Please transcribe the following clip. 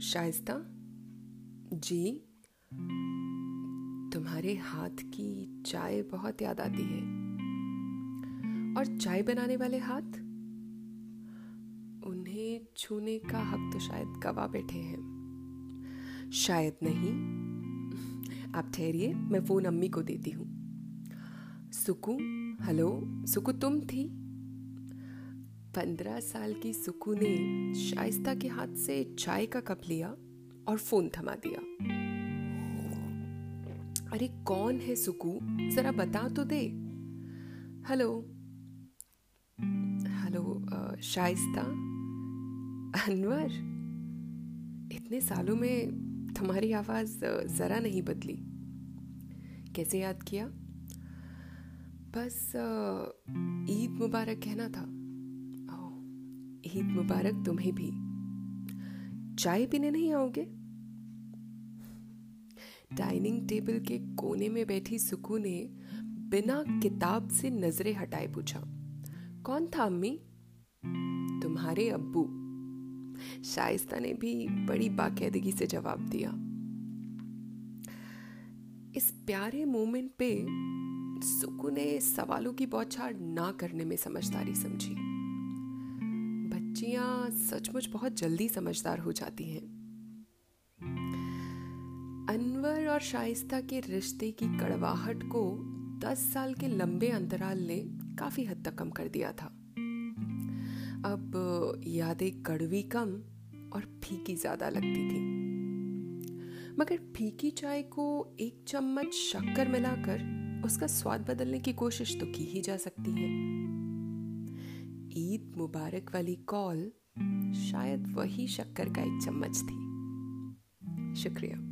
शाइस्ता। जी, तुम्हारे हाथ की चाय बहुत याद आती है। और चाय बनाने वाले हाथ? उन्हें छूने का हक तो शायद गवा बैठे हैं। शायद नहीं। आप ठहरिए, मैं फ़ोन अम्मी को देती हूँ। सुकू, हेलो, सुकू तुम थी? पंद्रह साल की सुकू ने शाइस्ता के हाथ से चाय का कप लिया और फ़ोन थमा दिया। अरे, कौन है सुकू? जरा बता तो दे। हेलो। हेलो शाइस्ता? अनवर? इतने सालों में तुम्हारी आवाज़ जरा नहीं बदली। कैसे याद किया? बस ईद मुबारक कहना था। ईद मुबारक तुम्हें भी। चाय पीने नहीं आओगे? डाइनिंग टेबल के कोने में बैठी सुकू ने बिना किताब से नज़रें हटाए पूछा, कौन था अम्मी? तुम्हारे अब्बू। शाइस्ता ने भी बड़ी बाकायदगी से जवाब दिया। इस प्यारे मोमेंट पे सुकू ने सवालों की बौछार ना करने में समझदारी समझी। बच्चियाँ सचमुच बहुत जल्दी समझदार हो जाती हैं। अनवर और शाइस्ता के रिश्ते की कड़वाहट को दस साल के लंबे अंतराल ने काफ़ी हद तक कम कर दिया था। अब यादें कड़वी कम और फीकी ज़्यादा लगती थी। मगर फीकी चाय को एक चम्मच शक्कर मिलाकर उसका स्वाद बदलने की कोशिश तो की ही जा सकती है। मुबारक वाली कॉल शायद वही शक्कर का एक चम्मच थी। शुक्रिया।